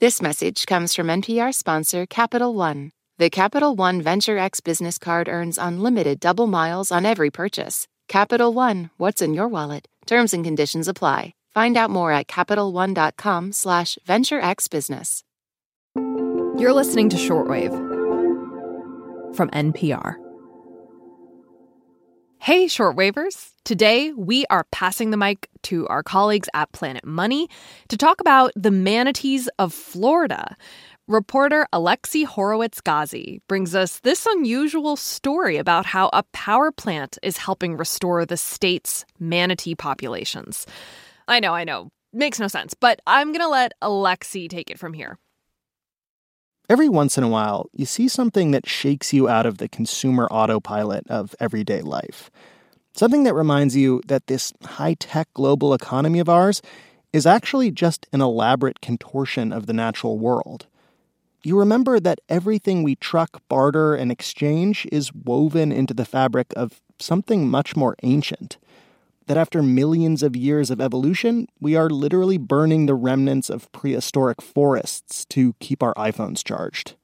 This message comes from NPR sponsor Capital One. The Capital One Venture X business card earns unlimited double miles on every purchase. Capital One, what's in your wallet? Terms and conditions apply. Find out more at CapitalOne.com slash VentureXBusiness. You're listening to Shortwave from NPR. Hey, shortwavers. Today, we are passing the mic to our colleagues at Planet Money to talk about the manatees of Florida. Reporter Alexi Horowitz Ghazi brings us this unusual story about how a power plant is helping restore the state's manatee populations. I know, I know, makes no sense, but I'm going to let Alexi take it from here. Every once in a while, you see something that shakes you out of the consumer autopilot of everyday life. Something that reminds you that this high tech global economy of ours is actually just an elaborate contortion of the natural world. You remember that everything we truck, barter, and exchange is woven into the fabric of something much more ancient that after millions of years of evolution, we are literally burning the remnants of prehistoric forests to keep our iPhones charged.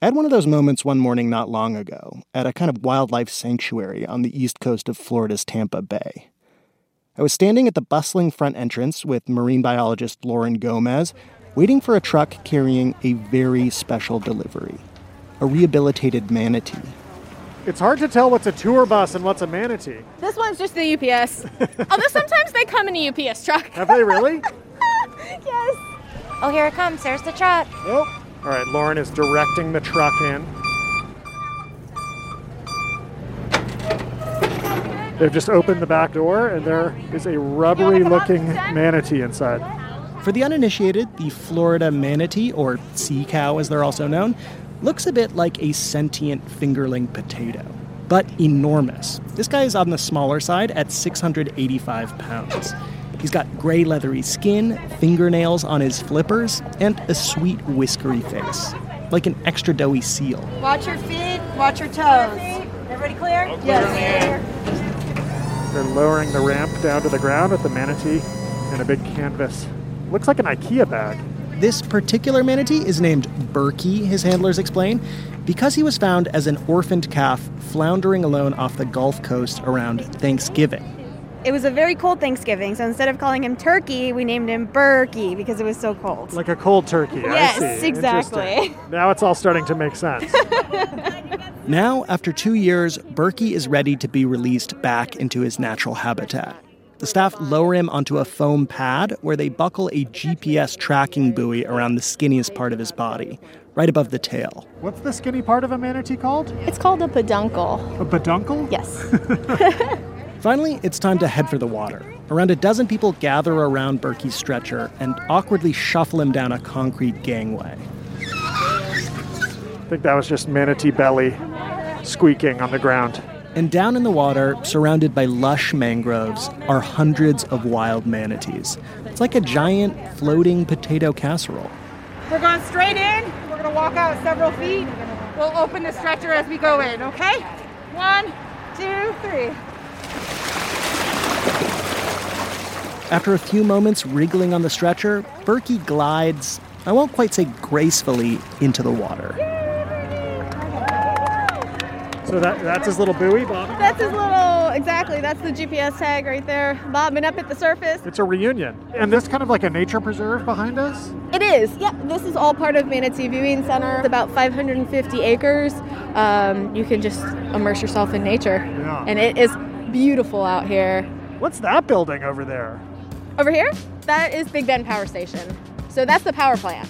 I had one of those moments one morning not long ago at a kind of wildlife sanctuary on the east coast of Florida's Tampa Bay. I was standing at the bustling front entrance with marine biologist Lauren Gomez, waiting for a truck carrying a very special delivery a rehabilitated manatee it's hard to tell what's a tour bus and what's a manatee. This one's just the UPS. Although sometimes they come in a UPS truck. Have they really? yes. Oh, here it comes. There's the truck. Oh. All right, Lauren is directing the truck in. They've just opened the back door, and there is a rubbery looking manatee inside. For the uninitiated, the Florida manatee, or sea cow as they're also known, looks a bit like a sentient fingerling potato, but enormous. This guy is on the smaller side at 685 pounds. He's got gray leathery skin, fingernails on his flippers, and a sweet whiskery face, like an extra doughy seal. Watch your feet, watch your toes. Everybody clear? Yes. They're lowering the ramp down to the ground with the manatee and a big canvas. Looks like an IKEA bag. This particular manatee is named Berkey, his handlers explain, because he was found as an orphaned calf floundering alone off the Gulf Coast around Thanksgiving. It was a very cold Thanksgiving, so instead of calling him Turkey, we named him Berkey because it was so cold. Like a cold turkey. Yes, exactly. Now it's all starting to make sense. now, after two years, Berkey is ready to be released back into his natural habitat. The staff lower him onto a foam pad where they buckle a GPS tracking buoy around the skinniest part of his body, right above the tail. What's the skinny part of a manatee called? It's called a peduncle. A peduncle? Yes. Finally, it's time to head for the water. Around a dozen people gather around Berkey's stretcher and awkwardly shuffle him down a concrete gangway. I think that was just manatee belly squeaking on the ground. And down in the water, surrounded by lush mangroves, are hundreds of wild manatees. It's like a giant floating potato casserole. We're going straight in. We're going to walk out several feet. We'll open the stretcher as we go in, okay? One, two, three. After a few moments wriggling on the stretcher, Berkey glides, I won't quite say gracefully, into the water. So that, that's his little buoy, bobbing? That's his little, exactly. That's the GPS tag right there, bobbing up at the surface. It's a reunion. And this kind of like a nature preserve behind us? It is. Yep. This is all part of Manatee Viewing Center. It's about 550 acres. Um, you can just immerse yourself in nature. Yeah. And it is beautiful out here. What's that building over there? Over here? That is Big Bend Power Station. So that's the power plant.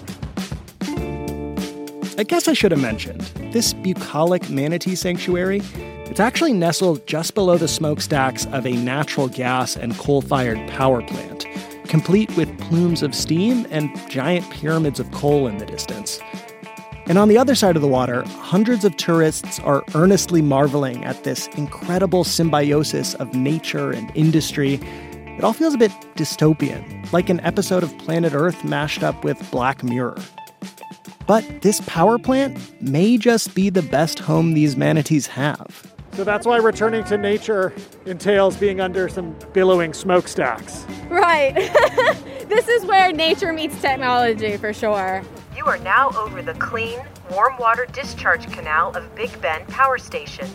I guess I should have mentioned this bucolic manatee sanctuary. It's actually nestled just below the smokestacks of a natural gas and coal fired power plant, complete with plumes of steam and giant pyramids of coal in the distance. And on the other side of the water, hundreds of tourists are earnestly marveling at this incredible symbiosis of nature and industry. It all feels a bit dystopian, like an episode of Planet Earth mashed up with Black Mirror. But this power plant may just be the best home these manatees have. So that's why returning to nature entails being under some billowing smokestacks. Right. this is where nature meets technology for sure. You are now over the clean, warm water discharge canal of Big Bend Power Station,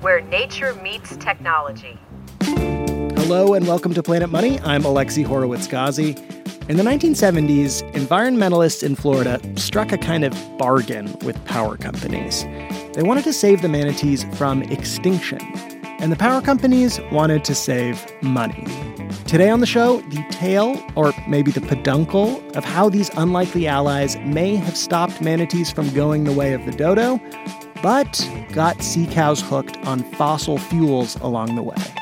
where nature meets technology. Hello and welcome to Planet Money. I'm Alexi Horowitz Ghazi. In the 1970s, environmentalists in Florida struck a kind of bargain with power companies. They wanted to save the manatees from extinction, and the power companies wanted to save money. Today on the show, the tale, or maybe the peduncle, of how these unlikely allies may have stopped manatees from going the way of the dodo, but got sea cows hooked on fossil fuels along the way.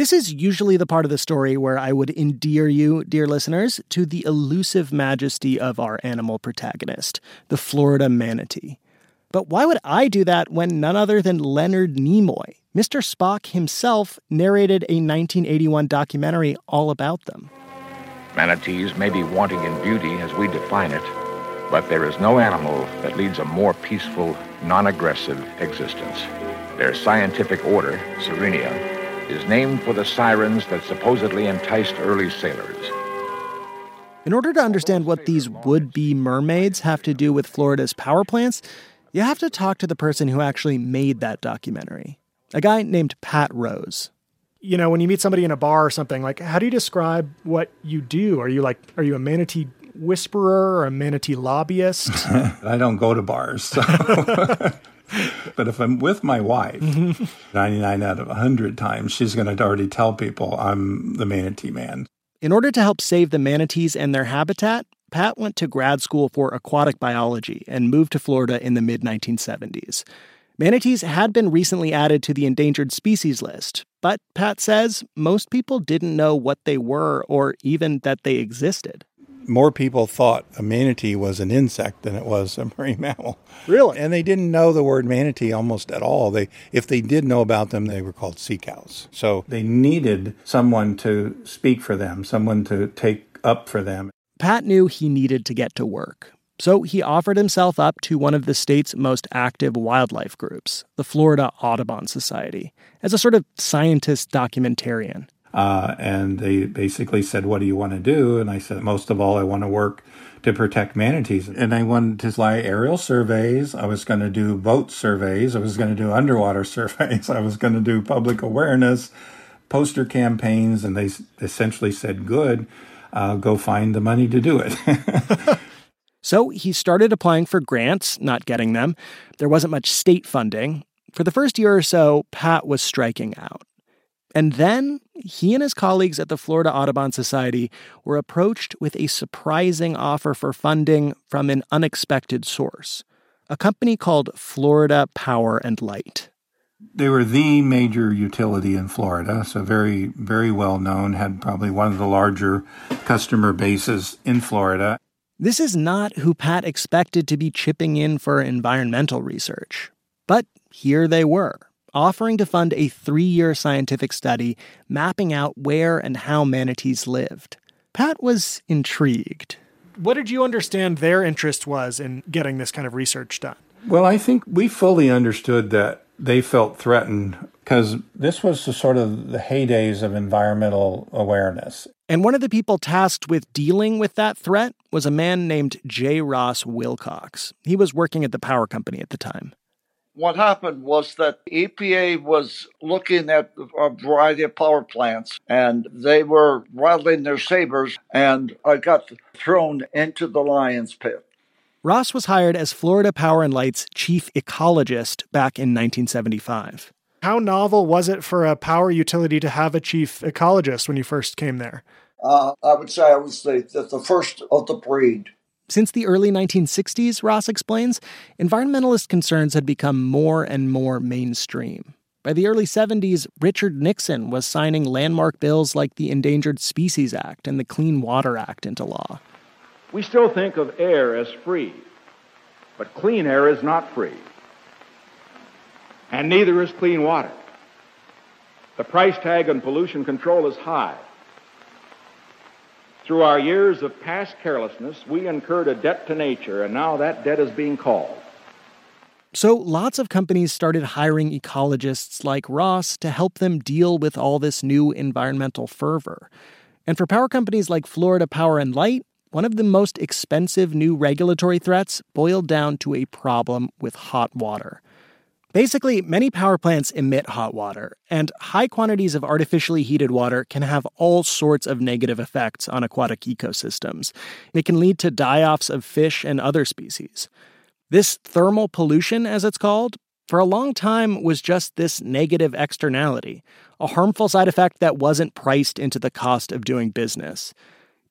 This is usually the part of the story where I would endear you, dear listeners, to the elusive majesty of our animal protagonist, the Florida manatee. But why would I do that when none other than Leonard Nimoy, Mr. Spock himself, narrated a 1981 documentary all about them? Manatees may be wanting in beauty as we define it, but there is no animal that leads a more peaceful, non aggressive existence. Their scientific order, Sirenia, is named for the sirens that supposedly enticed early sailors. In order to understand what these would be mermaids have to do with Florida's power plants, you have to talk to the person who actually made that documentary, a guy named Pat Rose. You know, when you meet somebody in a bar or something, like, how do you describe what you do? Are you like, are you a manatee whisperer or a manatee lobbyist? I don't go to bars. So. but if I'm with my wife, 99 out of 100 times, she's going to already tell people I'm the manatee man. In order to help save the manatees and their habitat, Pat went to grad school for aquatic biology and moved to Florida in the mid 1970s. Manatees had been recently added to the endangered species list, but Pat says most people didn't know what they were or even that they existed more people thought a manatee was an insect than it was a marine mammal. Really? And they didn't know the word manatee almost at all. They if they did know about them, they were called sea cows. So they needed someone to speak for them, someone to take up for them. Pat knew he needed to get to work. So he offered himself up to one of the state's most active wildlife groups, the Florida Audubon Society, as a sort of scientist documentarian. Uh, and they basically said, What do you want to do? And I said, Most of all, I want to work to protect manatees. And I wanted to fly aerial surveys. I was going to do boat surveys. I was going to do underwater surveys. I was going to do public awareness, poster campaigns. And they essentially said, Good, uh, go find the money to do it. so he started applying for grants, not getting them. There wasn't much state funding. For the first year or so, Pat was striking out. And then he and his colleagues at the Florida Audubon Society were approached with a surprising offer for funding from an unexpected source a company called Florida Power and Light. They were the major utility in Florida, so very, very well known, had probably one of the larger customer bases in Florida. This is not who Pat expected to be chipping in for environmental research. But here they were offering to fund a three year scientific study mapping out where and how manatees lived. Pat was intrigued. What did you understand their interest was in getting this kind of research done? Well, I think we fully understood that they felt threatened because this was the sort of the heydays of environmental awareness. And one of the people tasked with dealing with that threat was a man named J. Ross Wilcox. He was working at the power company at the time what happened was that EPA was looking at a variety of power plants and they were rattling their sabers, and I got thrown into the lion's pit. Ross was hired as Florida Power and Light's chief ecologist back in 1975. How novel was it for a power utility to have a chief ecologist when you first came there? Uh, I would say I was the, the, the first of the breed. Since the early 1960s, Ross explains, environmentalist concerns had become more and more mainstream. By the early 70s, Richard Nixon was signing landmark bills like the Endangered Species Act and the Clean Water Act into law. We still think of air as free, but clean air is not free. And neither is clean water. The price tag on pollution control is high. Through our years of past carelessness, we incurred a debt to nature, and now that debt is being called. So lots of companies started hiring ecologists like Ross to help them deal with all this new environmental fervor. And for power companies like Florida Power and Light, one of the most expensive new regulatory threats boiled down to a problem with hot water. Basically, many power plants emit hot water, and high quantities of artificially heated water can have all sorts of negative effects on aquatic ecosystems. It can lead to die offs of fish and other species. This thermal pollution, as it's called, for a long time was just this negative externality, a harmful side effect that wasn't priced into the cost of doing business.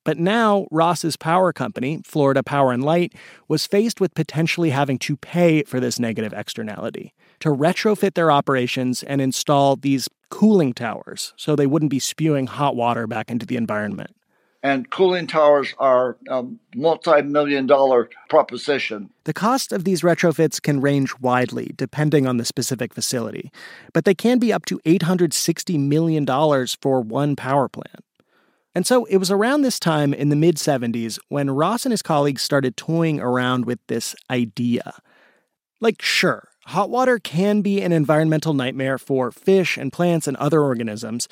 But now, Ross's power company, Florida Power and Light, was faced with potentially having to pay for this negative externality to retrofit their operations and install these cooling towers so they wouldn't be spewing hot water back into the environment. And cooling towers are a multi million dollar proposition. The cost of these retrofits can range widely depending on the specific facility, but they can be up to $860 million for one power plant. And so it was around this time in the mid 70s when Ross and his colleagues started toying around with this idea. Like, sure, hot water can be an environmental nightmare for fish and plants and other organisms,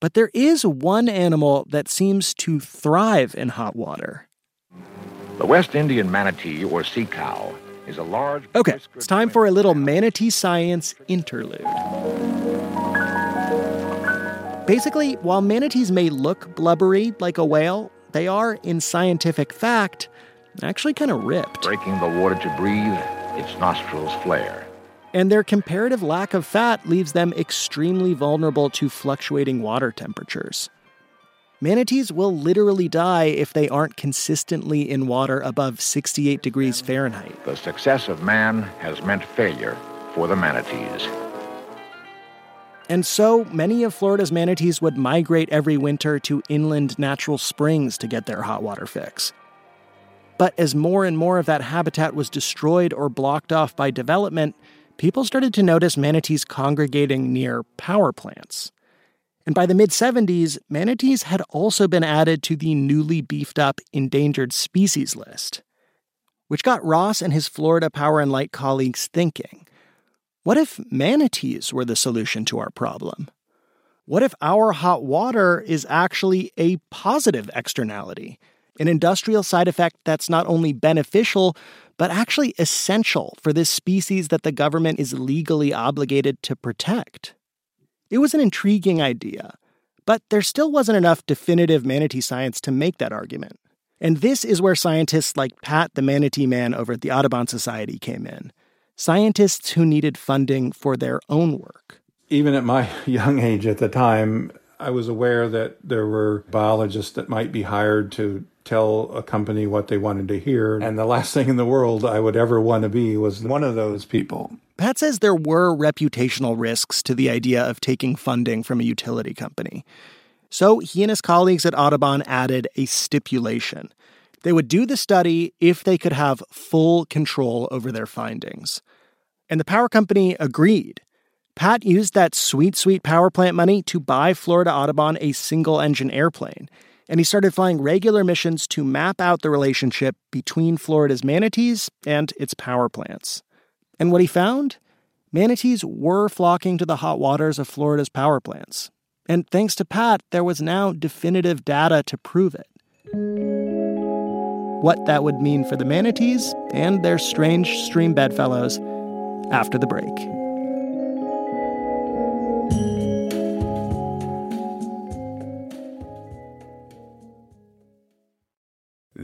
but there is one animal that seems to thrive in hot water. The West Indian manatee or sea cow is a large. Okay, it's time for a little manatee science interlude. Basically, while manatees may look blubbery like a whale, they are, in scientific fact, actually kind of ripped. Breaking the water to breathe, its nostrils flare. And their comparative lack of fat leaves them extremely vulnerable to fluctuating water temperatures. Manatees will literally die if they aren't consistently in water above 68 degrees Fahrenheit. The success of man has meant failure for the manatees. And so many of Florida's manatees would migrate every winter to inland natural springs to get their hot water fix. But as more and more of that habitat was destroyed or blocked off by development, people started to notice manatees congregating near power plants. And by the mid 70s, manatees had also been added to the newly beefed up endangered species list, which got Ross and his Florida Power and Light colleagues thinking. What if manatees were the solution to our problem? What if our hot water is actually a positive externality, an industrial side effect that's not only beneficial, but actually essential for this species that the government is legally obligated to protect? It was an intriguing idea, but there still wasn't enough definitive manatee science to make that argument. And this is where scientists like Pat the Manatee Man over at the Audubon Society came in scientists who needed funding for their own work. Even at my young age at the time, I was aware that there were biologists that might be hired to tell a company what they wanted to hear. And the last thing in the world I would ever want to be was one of those people. Pat says there were reputational risks to the idea of taking funding from a utility company. So he and his colleagues at Audubon added a stipulation they would do the study if they could have full control over their findings. And the power company agreed. Pat used that sweet, sweet power plant money to buy Florida Audubon a single engine airplane, and he started flying regular missions to map out the relationship between Florida's manatees and its power plants. And what he found? Manatees were flocking to the hot waters of Florida's power plants. And thanks to Pat, there was now definitive data to prove it what that would mean for the manatees and their strange stream bedfellows after the break.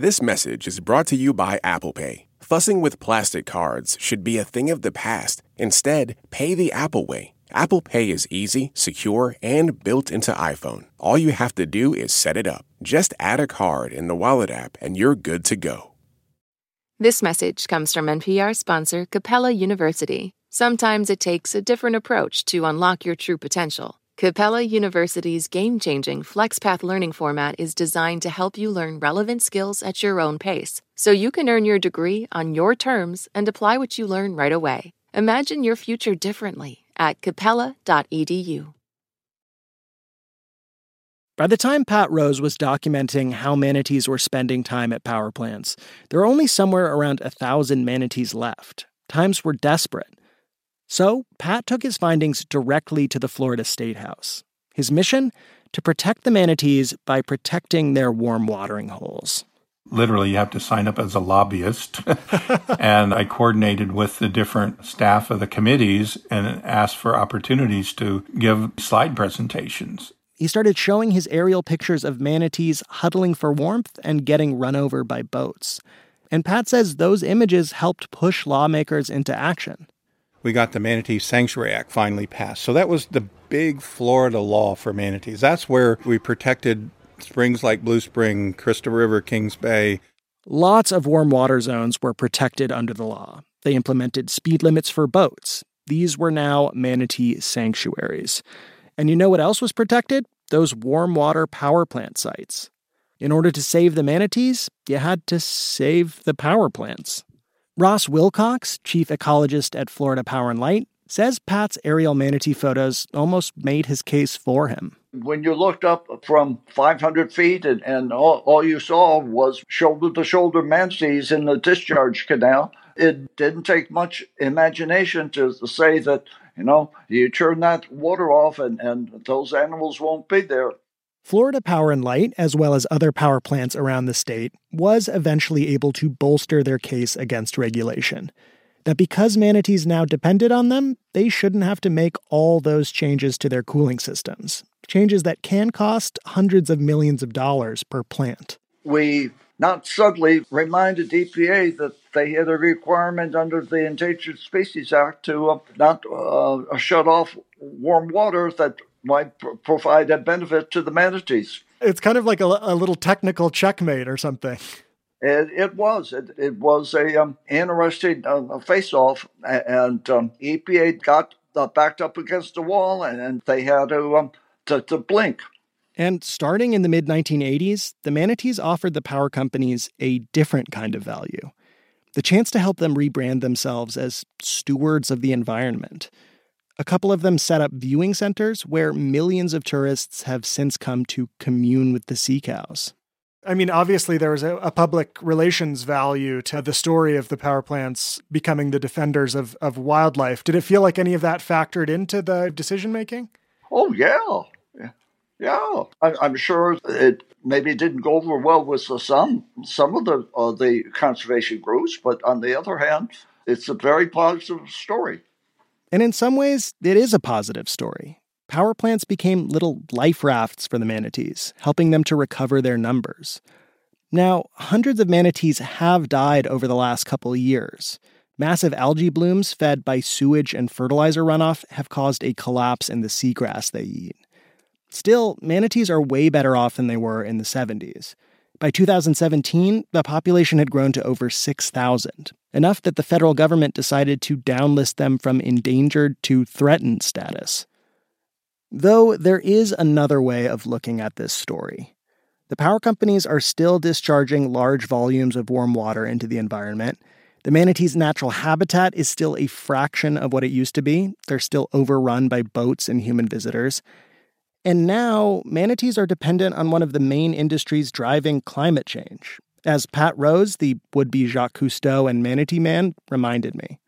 This message is brought to you by Apple Pay. Fussing with plastic cards should be a thing of the past. Instead, pay the Apple way. Apple Pay is easy, secure, and built into iPhone. All you have to do is set it up. Just add a card in the Wallet app and you're good to go. This message comes from NPR sponsor Capella University. Sometimes it takes a different approach to unlock your true potential. Capella University's game changing FlexPath learning format is designed to help you learn relevant skills at your own pace, so you can earn your degree on your terms and apply what you learn right away. Imagine your future differently at capella.edu. By the time Pat Rose was documenting how manatees were spending time at power plants, there were only somewhere around a thousand manatees left. Times were desperate. So, Pat took his findings directly to the Florida State House. His mission? To protect the manatees by protecting their warm watering holes. Literally, you have to sign up as a lobbyist. and I coordinated with the different staff of the committees and asked for opportunities to give slide presentations. He started showing his aerial pictures of manatees huddling for warmth and getting run over by boats. And Pat says those images helped push lawmakers into action we got the Manatee Sanctuary Act finally passed. So that was the big Florida law for manatees. That's where we protected springs like Blue Spring, Crystal River, Kings Bay. Lots of warm water zones were protected under the law. They implemented speed limits for boats. These were now manatee sanctuaries. And you know what else was protected? Those warm water power plant sites. In order to save the manatees, you had to save the power plants. Ross Wilcox, chief ecologist at Florida Power and Light, says Pat's aerial manatee photos almost made his case for him. When you looked up from 500 feet and, and all, all you saw was shoulder to shoulder manatees in the discharge canal, it didn't take much imagination to, to say that, you know, you turn that water off and, and those animals won't be there. Florida Power and Light, as well as other power plants around the state, was eventually able to bolster their case against regulation. That because manatees now depended on them, they shouldn't have to make all those changes to their cooling systems. Changes that can cost hundreds of millions of dollars per plant. We not subtly reminded EPA that they had a requirement under the Endangered Species Act to uh, not uh, shut off warm water that might pr- provide a benefit to the manatees. It's kind of like a, a little technical checkmate or something. It, it was. It, it, was a um, interesting uh, face-off, and um, EPA got uh, backed up against the wall, and, and they had to, um, to, to blink. And starting in the mid 1980s, the manatees offered the power companies a different kind of value the chance to help them rebrand themselves as stewards of the environment. A couple of them set up viewing centers where millions of tourists have since come to commune with the sea cows. I mean, obviously, there was a, a, public relations value to the story of the power plants becoming the defenders of, of wildlife. Did it feel like any of that factored into the decision making? Oh, yeah. Yeah. I, am sure it maybe didn't go over well with some some of the uh, the conservation groups, but on the other hand, it's a very positive story. And in some ways, it is a positive story. Power plants became little life rafts for the manatees, helping them to recover their numbers. Now, hundreds of manatees have died over the last couple years. Massive algae blooms fed by sewage and fertilizer runoff have caused a collapse in the seagrass they eat. Still, manatees are way better off than they were in the 70s. By 2017, the population had grown to over 6,000, enough that the federal government decided to downlist them from endangered to threatened status. Though there is another way of looking at this story. The power companies are still discharging large volumes of warm water into the environment. The manatee's natural habitat is still a fraction of what it used to be. They're still overrun by boats and human visitors. And now, manatees are dependent on one of the main industries driving climate change, as Pat Rose, the would be Jacques Cousteau and manatee man, reminded me.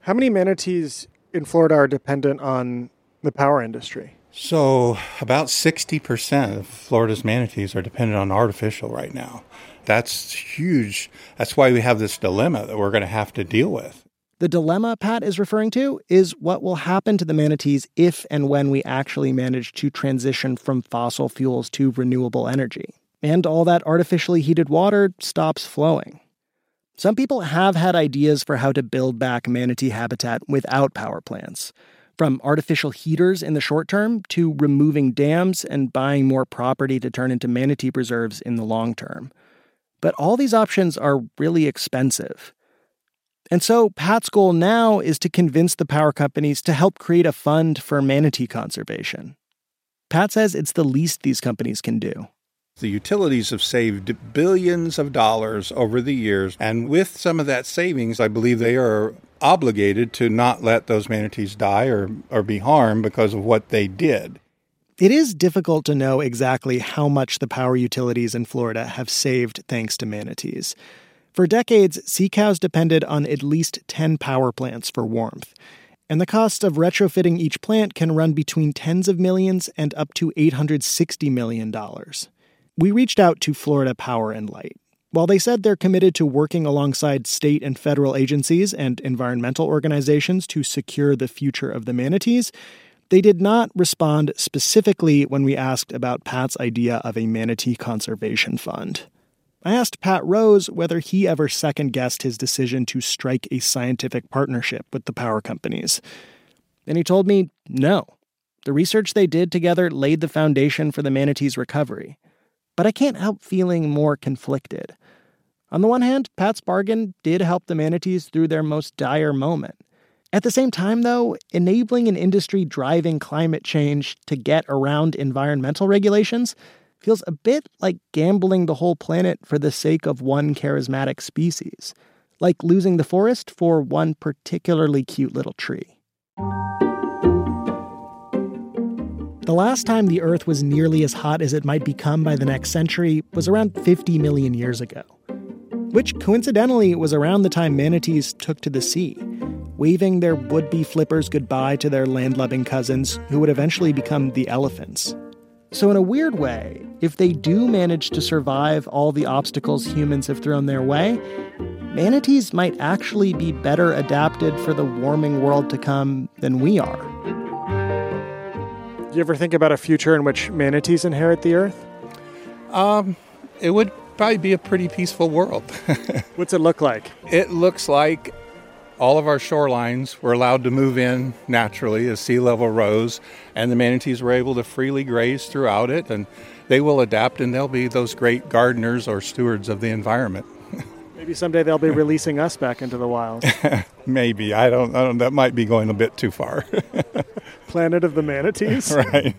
How many manatees in Florida are dependent on the power industry? So, about 60% of Florida's manatees are dependent on artificial right now. That's huge. That's why we have this dilemma that we're going to have to deal with. The dilemma Pat is referring to is what will happen to the manatees if and when we actually manage to transition from fossil fuels to renewable energy, and all that artificially heated water stops flowing. Some people have had ideas for how to build back manatee habitat without power plants, from artificial heaters in the short term to removing dams and buying more property to turn into manatee preserves in the long term. But all these options are really expensive. And so Pat's goal now is to convince the power companies to help create a fund for manatee conservation. Pat says it's the least these companies can do. The utilities have saved billions of dollars over the years, and with some of that savings, I believe they are obligated to not let those manatees die or, or be harmed because of what they did. It is difficult to know exactly how much the power utilities in Florida have saved thanks to manatees. For decades, sea cows depended on at least 10 power plants for warmth. And the cost of retrofitting each plant can run between tens of millions and up to $860 million. We reached out to Florida Power and Light. While they said they're committed to working alongside state and federal agencies and environmental organizations to secure the future of the manatees, they did not respond specifically when we asked about Pat's idea of a manatee conservation fund. I asked Pat Rose whether he ever second guessed his decision to strike a scientific partnership with the power companies. And he told me no. The research they did together laid the foundation for the manatee's recovery. But I can't help feeling more conflicted. On the one hand, Pat's bargain did help the manatees through their most dire moment. At the same time, though, enabling an industry driving climate change to get around environmental regulations feels a bit like gambling the whole planet for the sake of one charismatic species, like losing the forest for one particularly cute little tree. The last time the Earth was nearly as hot as it might become by the next century was around 50 million years ago, which coincidentally was around the time manatees took to the sea, waving their would be flippers goodbye to their land loving cousins who would eventually become the elephants. So, in a weird way, if they do manage to survive all the obstacles humans have thrown their way, manatees might actually be better adapted for the warming world to come than we are. Do you ever think about a future in which manatees inherit the earth? Um, it would probably be a pretty peaceful world. What's it look like? It looks like all of our shorelines were allowed to move in naturally as sea level rose, and the manatees were able to freely graze throughout it, and they will adapt and they'll be those great gardeners or stewards of the environment. Maybe someday they'll be releasing us back into the wild. Maybe. I don't, I don't, that might be going a bit too far. Planet of the manatees? right.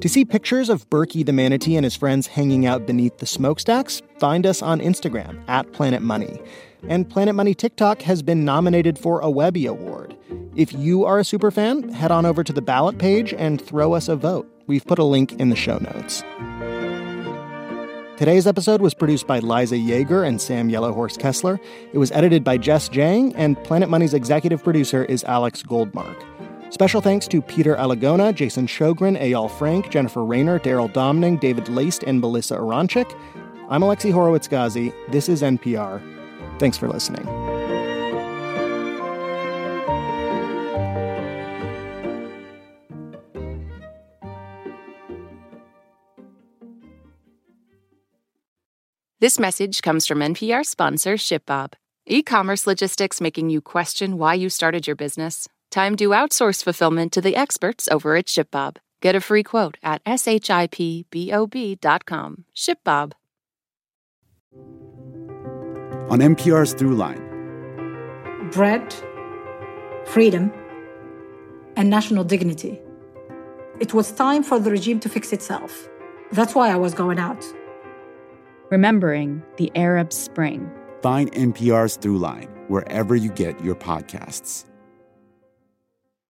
To see pictures of Berkey the manatee and his friends hanging out beneath the smokestacks, find us on Instagram at Planet Money. And Planet Money TikTok has been nominated for a Webby Award. If you are a super fan, head on over to the ballot page and throw us a vote. We've put a link in the show notes. Today's episode was produced by Liza Yeager and Sam Yellowhorse Kessler. It was edited by Jess Jiang, and Planet Money's executive producer is Alex Goldmark. Special thanks to Peter Alagona, Jason Shogren, Eyal Frank, Jennifer Rayner, Daryl Domning, David Laced, and Melissa Aronchik. I'm Alexi Horowitz Ghazi. This is NPR. Thanks for listening. This message comes from NPR sponsor ShipBob. E commerce logistics making you question why you started your business? Time to outsource fulfillment to the experts over at ShipBob. Get a free quote at shipbob.com. ShipBob. On NPR's Throughline. Bread, freedom, and national dignity. It was time for the regime to fix itself. That's why I was going out. Remembering the Arab Spring. Find NPR's Throughline wherever you get your podcasts.